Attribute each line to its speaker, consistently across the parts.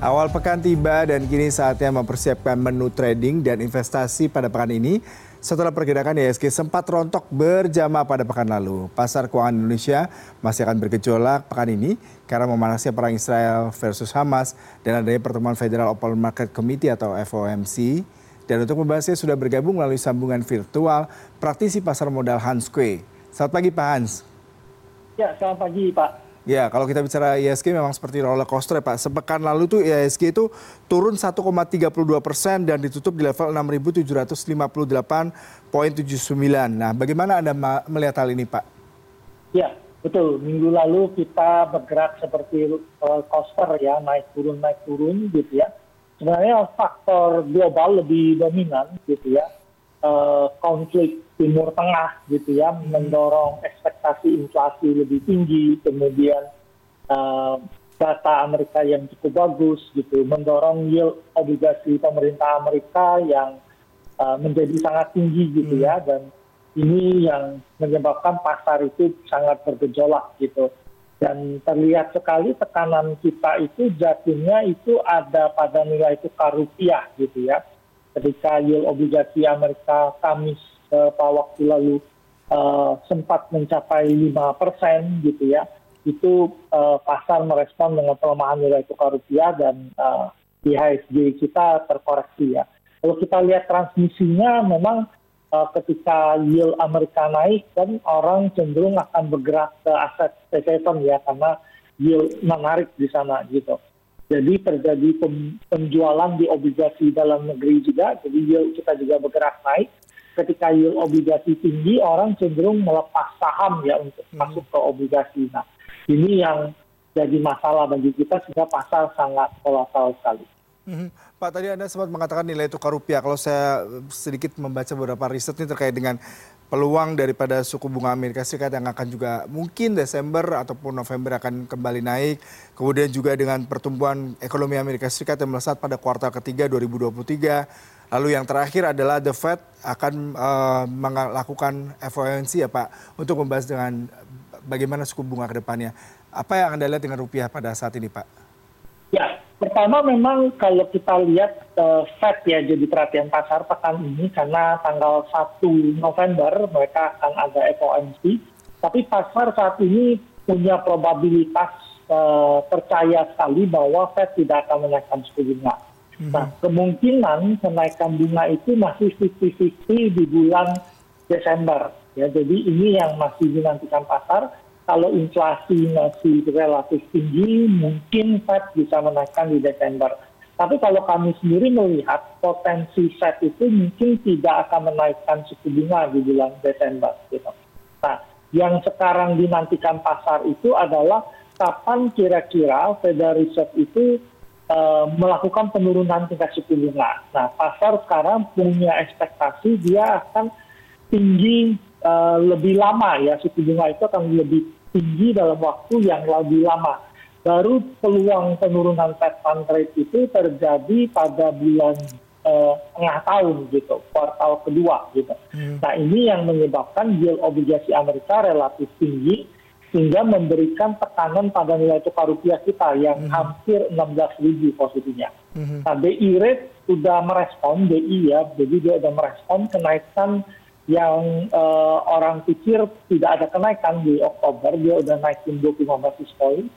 Speaker 1: Awal pekan tiba dan kini saatnya mempersiapkan menu trading dan investasi pada pekan ini. Setelah pergerakan ISG sempat rontok berjamaah pada pekan lalu. Pasar keuangan Indonesia masih akan bergejolak pekan ini karena memanasnya perang Israel versus Hamas dan adanya pertemuan Federal Open Market Committee atau FOMC. Dan untuk membahasnya sudah bergabung melalui sambungan virtual praktisi pasar modal Hans Kue. Selamat pagi Pak Hans.
Speaker 2: Ya, selamat pagi Pak.
Speaker 1: Ya, kalau kita bicara ISG memang seperti roller coaster ya Pak. Sepekan lalu tuh ISG itu turun 1,32 persen dan ditutup di level 6.758,79. Nah, bagaimana Anda melihat hal ini Pak?
Speaker 2: Ya, betul. Minggu lalu kita bergerak seperti roller coaster ya, naik turun naik turun gitu ya. Sebenarnya faktor global lebih dominan gitu ya. Uh, konflik timur tengah gitu ya mendorong ekspektasi inflasi lebih tinggi kemudian uh, data Amerika yang cukup bagus gitu mendorong yield obligasi pemerintah Amerika yang uh, menjadi sangat tinggi gitu ya hmm. dan ini yang menyebabkan pasar itu sangat bergejolak gitu dan terlihat sekali tekanan kita itu jatuhnya itu ada pada nilai tukar rupiah gitu ya ketika yield obligasi Amerika Kamis beberapa waktu lalu uh, sempat mencapai lima persen gitu ya itu uh, pasar merespon dengan pelemahan nilai tukar rupiah dan uh, IHSG kita terkoreksi ya. Kalau kita lihat transmisinya memang ketika yield Amerika naik kan orang cenderung akan bergerak ke aset safe ya karena yield menarik di sana gitu. Jadi terjadi penjualan di obligasi dalam negeri juga, jadi yield kita juga bergerak naik ketika yield obligasi tinggi orang cenderung melepas saham ya untuk hmm. masuk ke obligasi. Nah, ini yang jadi masalah bagi kita sehingga pasar sangat volatile sekali.
Speaker 1: Hmm. Pak tadi Anda sempat mengatakan nilai tukar rupiah. Kalau saya sedikit membaca beberapa riset ini terkait dengan peluang daripada suku bunga Amerika Serikat yang akan juga mungkin Desember ataupun November akan kembali naik. Kemudian juga dengan pertumbuhan ekonomi Amerika Serikat yang melesat pada kuartal ketiga 2023 Lalu yang terakhir adalah The Fed akan uh, melakukan FOMC ya Pak untuk membahas dengan bagaimana suku bunga ke depannya. Apa yang Anda lihat dengan rupiah pada saat ini Pak?
Speaker 2: Ya, pertama memang kalau kita lihat uh, Fed ya jadi perhatian pasar pekan ini karena tanggal 1 November mereka akan ada FOMC. Tapi pasar saat ini punya probabilitas uh, percaya sekali bahwa Fed tidak akan menaikkan suku bunga Nah, kemungkinan kenaikan bunga itu masih 50-50 di bulan Desember. Ya, jadi ini yang masih dinantikan pasar. Kalau inflasi masih relatif tinggi, mungkin Fed bisa menaikkan di Desember. Tapi kalau kami sendiri melihat potensi Fed itu mungkin tidak akan menaikkan suku bunga di bulan Desember. Gitu. Nah, yang sekarang dinantikan pasar itu adalah kapan kira-kira Federal Reserve itu melakukan penurunan tingkat suku bunga. Nah, pasar sekarang punya ekspektasi dia akan tinggi uh, lebih lama ya suku bunga itu akan lebih tinggi dalam waktu yang lebih lama. Baru peluang penurunan Fed fund rate itu terjadi pada bulan uh, tengah tahun gitu, kuartal kedua gitu. Hmm. Nah ini yang menyebabkan yield obligasi Amerika relatif tinggi sehingga memberikan tekanan pada nilai tukar rupiah kita yang hmm. hampir 16 ribu posisinya. Hmm. Nah, BI rate sudah merespon, BI ya, jadi dia sudah merespon kenaikan yang uh, orang pikir tidak ada kenaikan di Oktober, dia sudah naikin 25 basis point.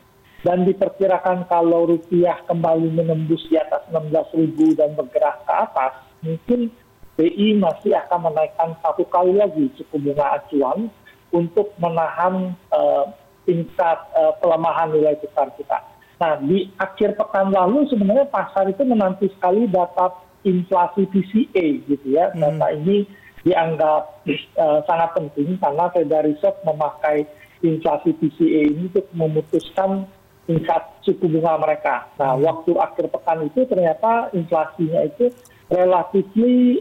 Speaker 2: Dan diperkirakan kalau rupiah kembali menembus di atas 16 ribu dan bergerak ke atas, mungkin BI masih akan menaikkan satu kali lagi suku bunga acuan untuk menahan uh, tingkat uh, pelemahan nilai tukar kita. Nah, di akhir pekan lalu sebenarnya pasar itu menanti sekali data inflasi PCA gitu ya. Hmm. Data ini dianggap uh, sangat penting karena Federal Reserve memakai inflasi PCA ini untuk memutuskan tingkat suku bunga mereka. Nah, hmm. waktu akhir pekan itu ternyata inflasinya itu relatif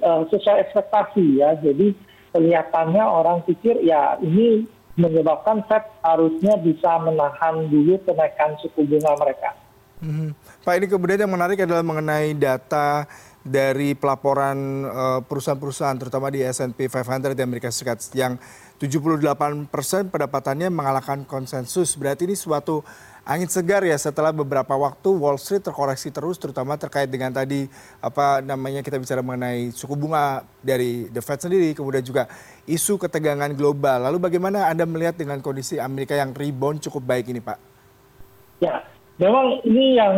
Speaker 2: uh, sesuai ekspektasi ya. Jadi kelihatannya orang pikir ya ini menyebabkan Fed harusnya bisa menahan dulu kenaikan suku bunga mereka.
Speaker 1: Hmm. Pak ini kemudian yang menarik adalah mengenai data dari pelaporan uh, perusahaan-perusahaan terutama di S&P 500 di Amerika Serikat yang 78 persen pendapatannya mengalahkan konsensus. Berarti ini suatu angin segar ya setelah beberapa waktu Wall Street terkoreksi terus terutama terkait dengan tadi apa namanya kita bicara mengenai suku bunga dari The Fed sendiri kemudian juga isu ketegangan global. Lalu bagaimana Anda melihat dengan kondisi Amerika yang rebound cukup baik ini Pak?
Speaker 2: Ya, memang ini yang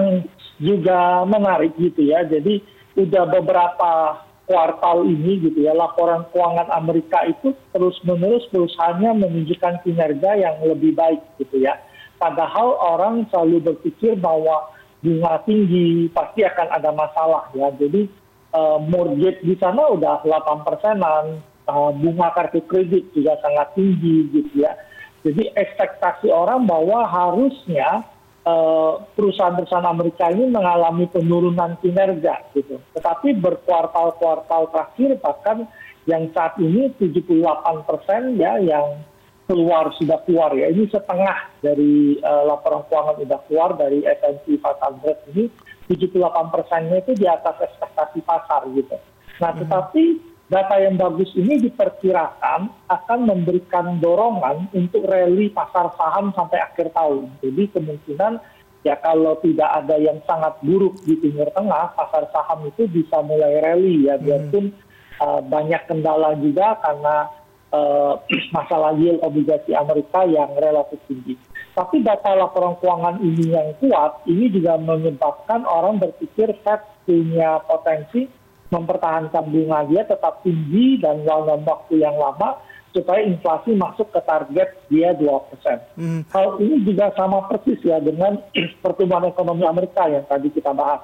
Speaker 2: juga menarik gitu ya. Jadi udah beberapa kuartal ini gitu ya laporan keuangan Amerika itu terus menerus perusahaannya menunjukkan kinerja yang lebih baik gitu ya padahal orang selalu berpikir bahwa bunga tinggi pasti akan ada masalah ya jadi uh, mortgage di sana udah 8 persenan uh, bunga kartu kredit juga sangat tinggi gitu ya jadi ekspektasi orang bahwa harusnya perusahaan-perusahaan Amerika ini mengalami penurunan kinerja gitu. Tetapi berkuartal-kuartal terakhir bahkan yang saat ini 78 persen ya yang keluar sudah keluar ya ini setengah dari uh, laporan keuangan sudah keluar dari S&P 500 ini 78 persennya itu di atas ekspektasi pasar gitu. Nah hmm. tetapi data yang bagus ini diperkirakan akan memberikan dorongan untuk rally pasar saham sampai akhir tahun. Jadi kemungkinan ya kalau tidak ada yang sangat buruk di timur tengah, pasar saham itu bisa mulai rally ya, hmm. biarpun uh, banyak kendala juga karena uh, masalah yield obligasi Amerika yang relatif tinggi. Tapi data laporan keuangan ini yang kuat, ini juga menyebabkan orang berpikir Fed punya potensi mempertahankan bunga dia tetap tinggi dan dalam waktu yang lama supaya inflasi masuk ke target dia 2%. Hmm. Hal ini juga sama persis ya dengan pertumbuhan ekonomi Amerika yang tadi kita bahas.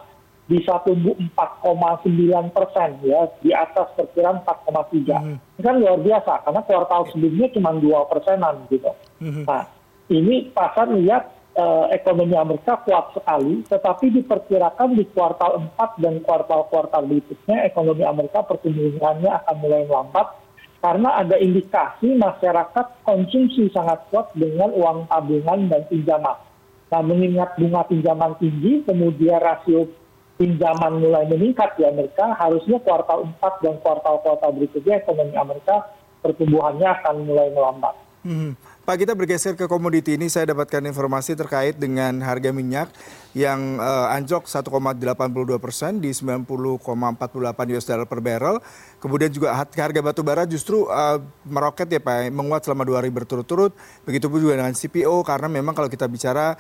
Speaker 2: Bisa tumbuh 4,9 persen ya, di atas perkiraan 4,3. Hmm. Ini kan luar biasa, karena kuartal sebelumnya cuma 2 persenan gitu. Hmm. Nah, ini pasar lihat uh, ekonomi Amerika kuat sekali, tetapi diperkirakan di kuartal 4 dan kuartal-kuartal berikutnya ekonomi Amerika pertumbuhannya akan mulai melambat karena ada indikasi masyarakat konsumsi sangat kuat dengan uang tabungan dan pinjaman. Nah, mengingat bunga pinjaman tinggi, kemudian rasio pinjaman mulai meningkat di Amerika, harusnya kuartal 4 dan kuartal-kuartal berikutnya ekonomi Amerika pertumbuhannya akan mulai melambat.
Speaker 1: Hmm. Pak, kita bergeser ke komoditi ini. Saya dapatkan informasi terkait dengan harga minyak yang uh, anjlok 1,82 persen di 90,48 US dollar per barrel. Kemudian juga harga batu bara justru uh, meroket ya Pak, menguat selama dua hari berturut-turut. Begitupun juga dengan CPO karena memang kalau kita bicara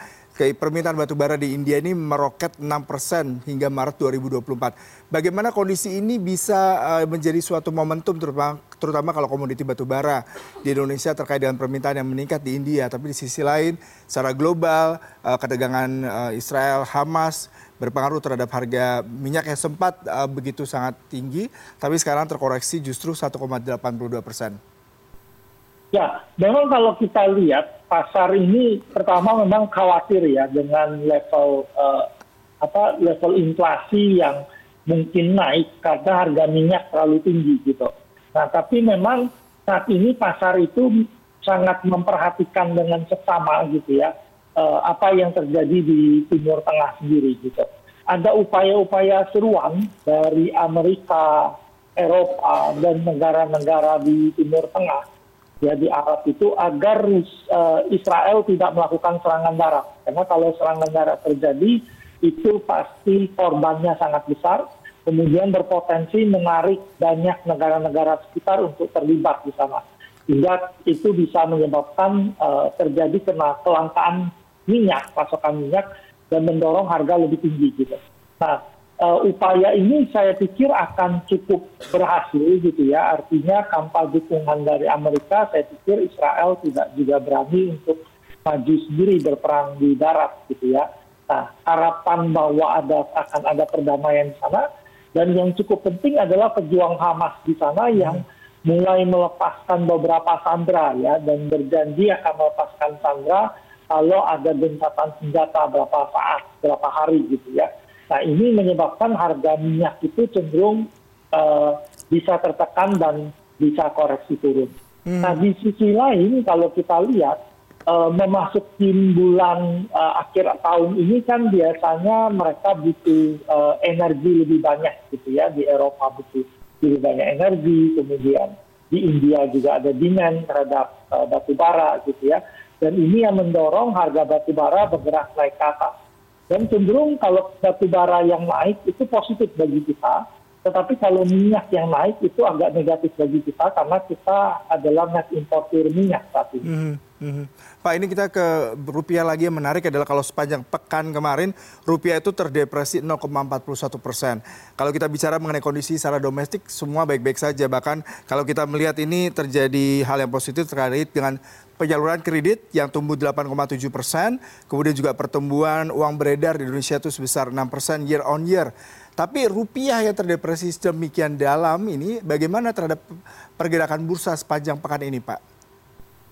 Speaker 1: permintaan batu bara di India ini meroket 6% hingga Maret 2024. Bagaimana kondisi ini bisa uh, menjadi suatu momentum terutama, terutama kalau komoditi batu bara di Indonesia terkait dengan permintaan yang meningkat di India, tapi di sisi lain secara global uh, ketegangan uh, Israel Hamas berpengaruh terhadap harga minyak yang sempat begitu sangat tinggi, tapi sekarang terkoreksi justru 1,82 persen.
Speaker 2: Ya, memang kalau kita lihat pasar ini pertama memang khawatir ya dengan level uh, apa level inflasi yang mungkin naik karena harga minyak terlalu tinggi gitu. Nah, tapi memang saat ini pasar itu sangat memperhatikan dengan seksama gitu ya uh, apa yang terjadi di Timur Tengah sendiri gitu. Ada upaya-upaya seruan dari Amerika, Eropa dan negara-negara di Timur Tengah ya di Arab itu agar uh, Israel tidak melakukan serangan darat. Karena kalau serangan darat terjadi itu pasti korbannya sangat besar, kemudian berpotensi menarik banyak negara-negara sekitar untuk terlibat di sana. Hingga itu bisa menyebabkan uh, terjadi kena kelangkaan minyak, pasokan minyak, dan mendorong harga lebih tinggi gitu. Nah, uh, upaya ini saya pikir akan cukup berhasil gitu ya. Artinya tanpa dukungan dari Amerika, saya pikir Israel tidak juga berani untuk maju sendiri berperang di darat gitu ya. Nah, harapan bahwa ada akan ada perdamaian di sana dan yang cukup penting adalah pejuang Hamas di sana yang mulai melepaskan beberapa sandra ya dan berjanji akan melepaskan sandra kalau ada gencatan senjata berapa saat, berapa hari gitu ya. Nah ini menyebabkan harga minyak itu cenderung uh, bisa tertekan dan bisa koreksi turun. Hmm. Nah di sisi lain kalau kita lihat uh, memasuki bulan uh, akhir tahun ini kan biasanya mereka butuh uh, energi lebih banyak gitu ya di Eropa butuh lebih banyak energi kemudian di India juga ada demand terhadap uh, batu bara gitu ya. Dan ini yang mendorong harga batu bara bergerak naik ke atas. Dan cenderung kalau batu bara yang naik itu positif bagi kita, tetapi kalau minyak yang naik itu agak negatif bagi kita karena kita adalah net importer minyak saat ini. Mm -hmm.
Speaker 1: Pak ini kita ke rupiah lagi yang menarik adalah kalau sepanjang pekan kemarin rupiah itu terdepresi 0,41 persen. Kalau kita bicara mengenai kondisi secara domestik semua baik-baik saja. Bahkan kalau kita melihat ini terjadi hal yang positif terkait dengan penyaluran kredit yang tumbuh 8,7 persen, kemudian juga pertumbuhan uang beredar di Indonesia itu sebesar 6 persen year on year. Tapi rupiah yang terdepresi sedemikian dalam ini bagaimana terhadap pergerakan bursa sepanjang pekan ini Pak?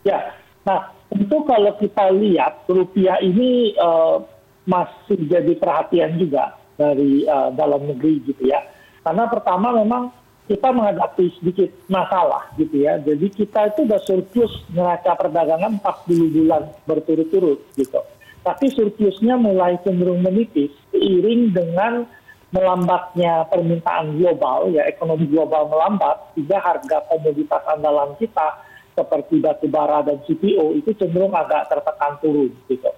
Speaker 2: Ya, nah tentu kalau kita lihat rupiah ini uh, masih jadi perhatian juga dari uh, dalam negeri gitu ya. Karena pertama memang kita menghadapi sedikit masalah gitu ya. Jadi kita itu sudah surplus neraca perdagangan 40 bulan berturut-turut gitu. Tapi surplusnya mulai cenderung menipis seiring dengan melambatnya permintaan global, ya ekonomi global melambat, sehingga harga komoditas andalan kita seperti batu bara dan CPO itu cenderung agak tertekan turun gitu.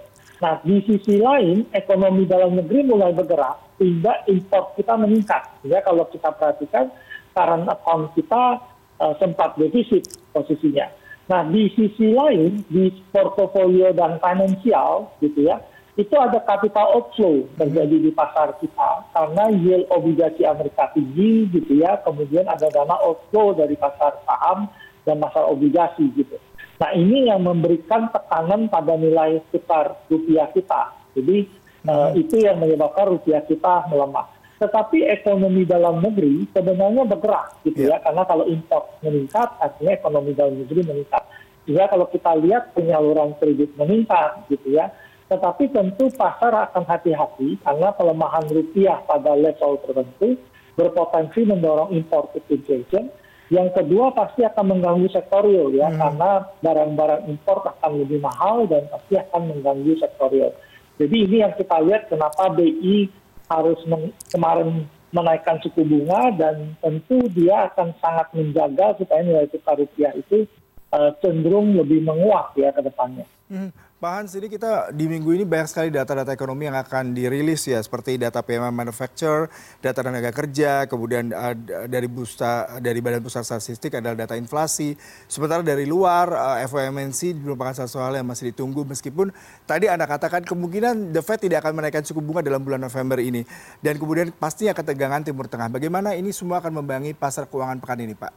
Speaker 2: Nah, di sisi lain, ekonomi dalam negeri mulai bergerak, sehingga impor kita meningkat. Ya, kalau kita perhatikan, current account kita uh, sempat defisit posisinya. Nah, di sisi lain, di portofolio dan finansial, gitu ya, itu ada capital outflow terjadi di pasar kita karena yield obligasi Amerika tinggi gitu ya, kemudian ada dana outflow dari pasar saham dan pasar obligasi gitu. Nah ini yang memberikan tekanan pada nilai tukar rupiah kita. Jadi hmm. uh, itu yang menyebabkan rupiah kita melemah tetapi ekonomi dalam negeri sebenarnya bergerak gitu ya, ya. karena kalau impor meningkat artinya ekonomi dalam negeri meningkat sehingga kalau kita lihat penyaluran kredit meningkat gitu ya tetapi tentu pasar akan hati-hati karena pelemahan rupiah pada level tertentu berpotensi mendorong impor inflation yang kedua pasti akan mengganggu sektorial ya hmm. karena barang-barang impor akan lebih mahal dan pasti akan mengganggu sektorial jadi ini yang kita lihat kenapa BI harus kemarin menaikkan suku bunga dan tentu dia akan sangat menjaga supaya nilai tukar rupiah itu uh, cenderung lebih menguat ya ke depannya.
Speaker 1: Hmm. Pak Hans, ini kita di minggu ini banyak sekali data-data ekonomi yang akan dirilis ya, seperti data PMI Manufacture, data tenaga kerja, kemudian uh, dari busta, dari Badan Pusat Statistik adalah data inflasi. Sementara dari luar, uh, FOMC merupakan satu hal yang masih ditunggu meskipun tadi Anda katakan kemungkinan The Fed tidak akan menaikkan suku bunga dalam bulan November ini. Dan kemudian pastinya ketegangan Timur Tengah. Bagaimana ini semua akan membangi pasar keuangan pekan ini, Pak?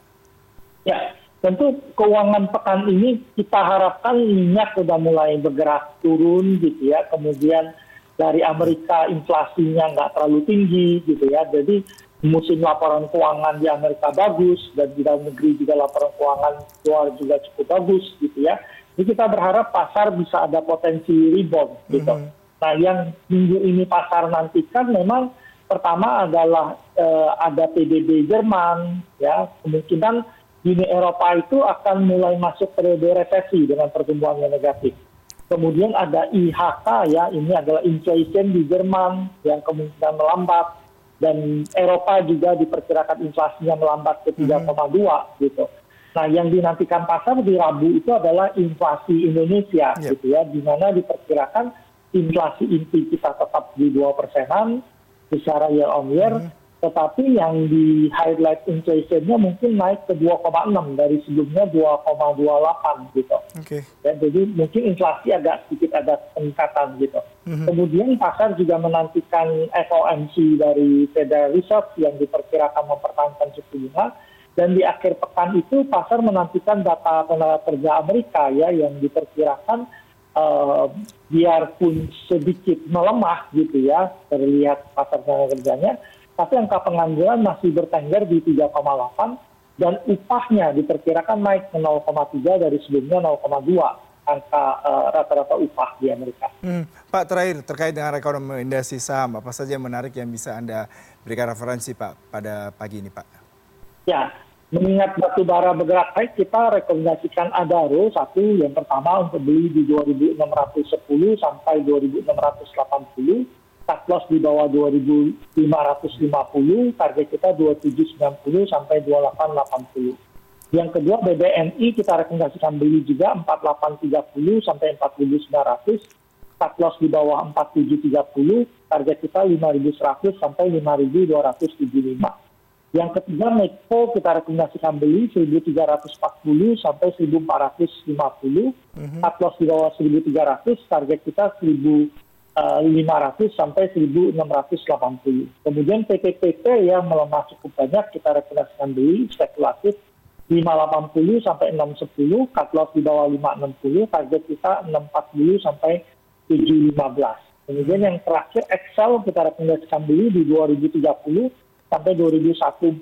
Speaker 2: Ya, tentu keuangan pekan ini kita harapkan minyak sudah mulai bergerak turun gitu ya. Kemudian dari Amerika inflasinya nggak terlalu tinggi gitu ya. Jadi musim laporan keuangan di Amerika bagus dan di dalam negeri juga laporan keuangan luar juga cukup bagus gitu ya. Jadi kita berharap pasar bisa ada potensi rebound gitu. Mm -hmm. Nah yang minggu ini pasar nantikan memang pertama adalah uh, ada PDB Jerman ya kemungkinan Uni Eropa itu akan mulai masuk periode resesi dengan pertumbuhan yang negatif. Kemudian ada IHK ya, ini adalah inflation di Jerman yang kemungkinan melambat dan Eropa juga diperkirakan inflasinya melambat ke 3,2 hmm. gitu. Nah, yang dinantikan pasar di Rabu itu adalah inflasi Indonesia yeah. gitu ya, di mana diperkirakan inflasi inti kita tetap di dua persenan secara year on year. Hmm tetapi yang di highlight inflation-nya mungkin naik ke 2,6 dari sebelumnya 2,28 gitu. Okay. Ya, jadi mungkin inflasi agak sedikit ada peningkatan gitu. Mm-hmm. Kemudian pasar juga menantikan FOMC dari Federal Reserve yang diperkirakan mempertahankan suku bunga dan di akhir pekan itu pasar menantikan data tenaga kerja Amerika ya yang diperkirakan uh, biarpun sedikit melemah gitu ya terlihat pasar tenaga kerjanya tapi angka pengangguran masih bertengger di 3,8 dan upahnya diperkirakan naik ke 0,3 dari sebelumnya 0,2 angka uh, rata-rata upah di Amerika.
Speaker 1: Hmm. Pak terakhir terkait dengan rekomendasi saham apa saja yang menarik yang bisa anda berikan referensi Pak pada pagi ini Pak?
Speaker 2: Ya, mengingat batu bara bergerak naik kita rekomendasikan Adaro satu yang pertama untuk beli di 2610 sampai 2680 cut loss di bawah 2550, target kita 2790 sampai 2880. Yang kedua BBNI kita rekomendasikan beli juga 4830 sampai 4900. Cut loss di bawah 4730, target kita 5100 sampai 5275. Yang ketiga Medco kita rekomendasikan beli 1340 sampai 1450. Cut loss di bawah 1300, target kita 1500 sampai 1680. Kemudian PTPT yang melemah cukup banyak kita rekomendasikan beli spekulatif 580 sampai 610, cut loss di bawah 560, target kita 640 sampai 715. Kemudian yang terakhir Excel kita rekomendasikan beli di 2030 sampai 2140,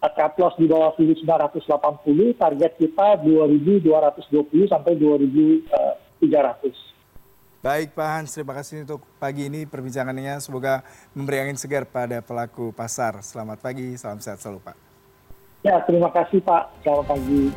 Speaker 2: cut loss di bawah 1980, target kita 2220 sampai 2300.
Speaker 1: Baik Pak Hans, terima kasih untuk pagi ini perbincangannya. Semoga memberi angin segar pada pelaku pasar. Selamat pagi, salam sehat selalu Pak.
Speaker 2: Ya, terima kasih Pak. Selamat pagi.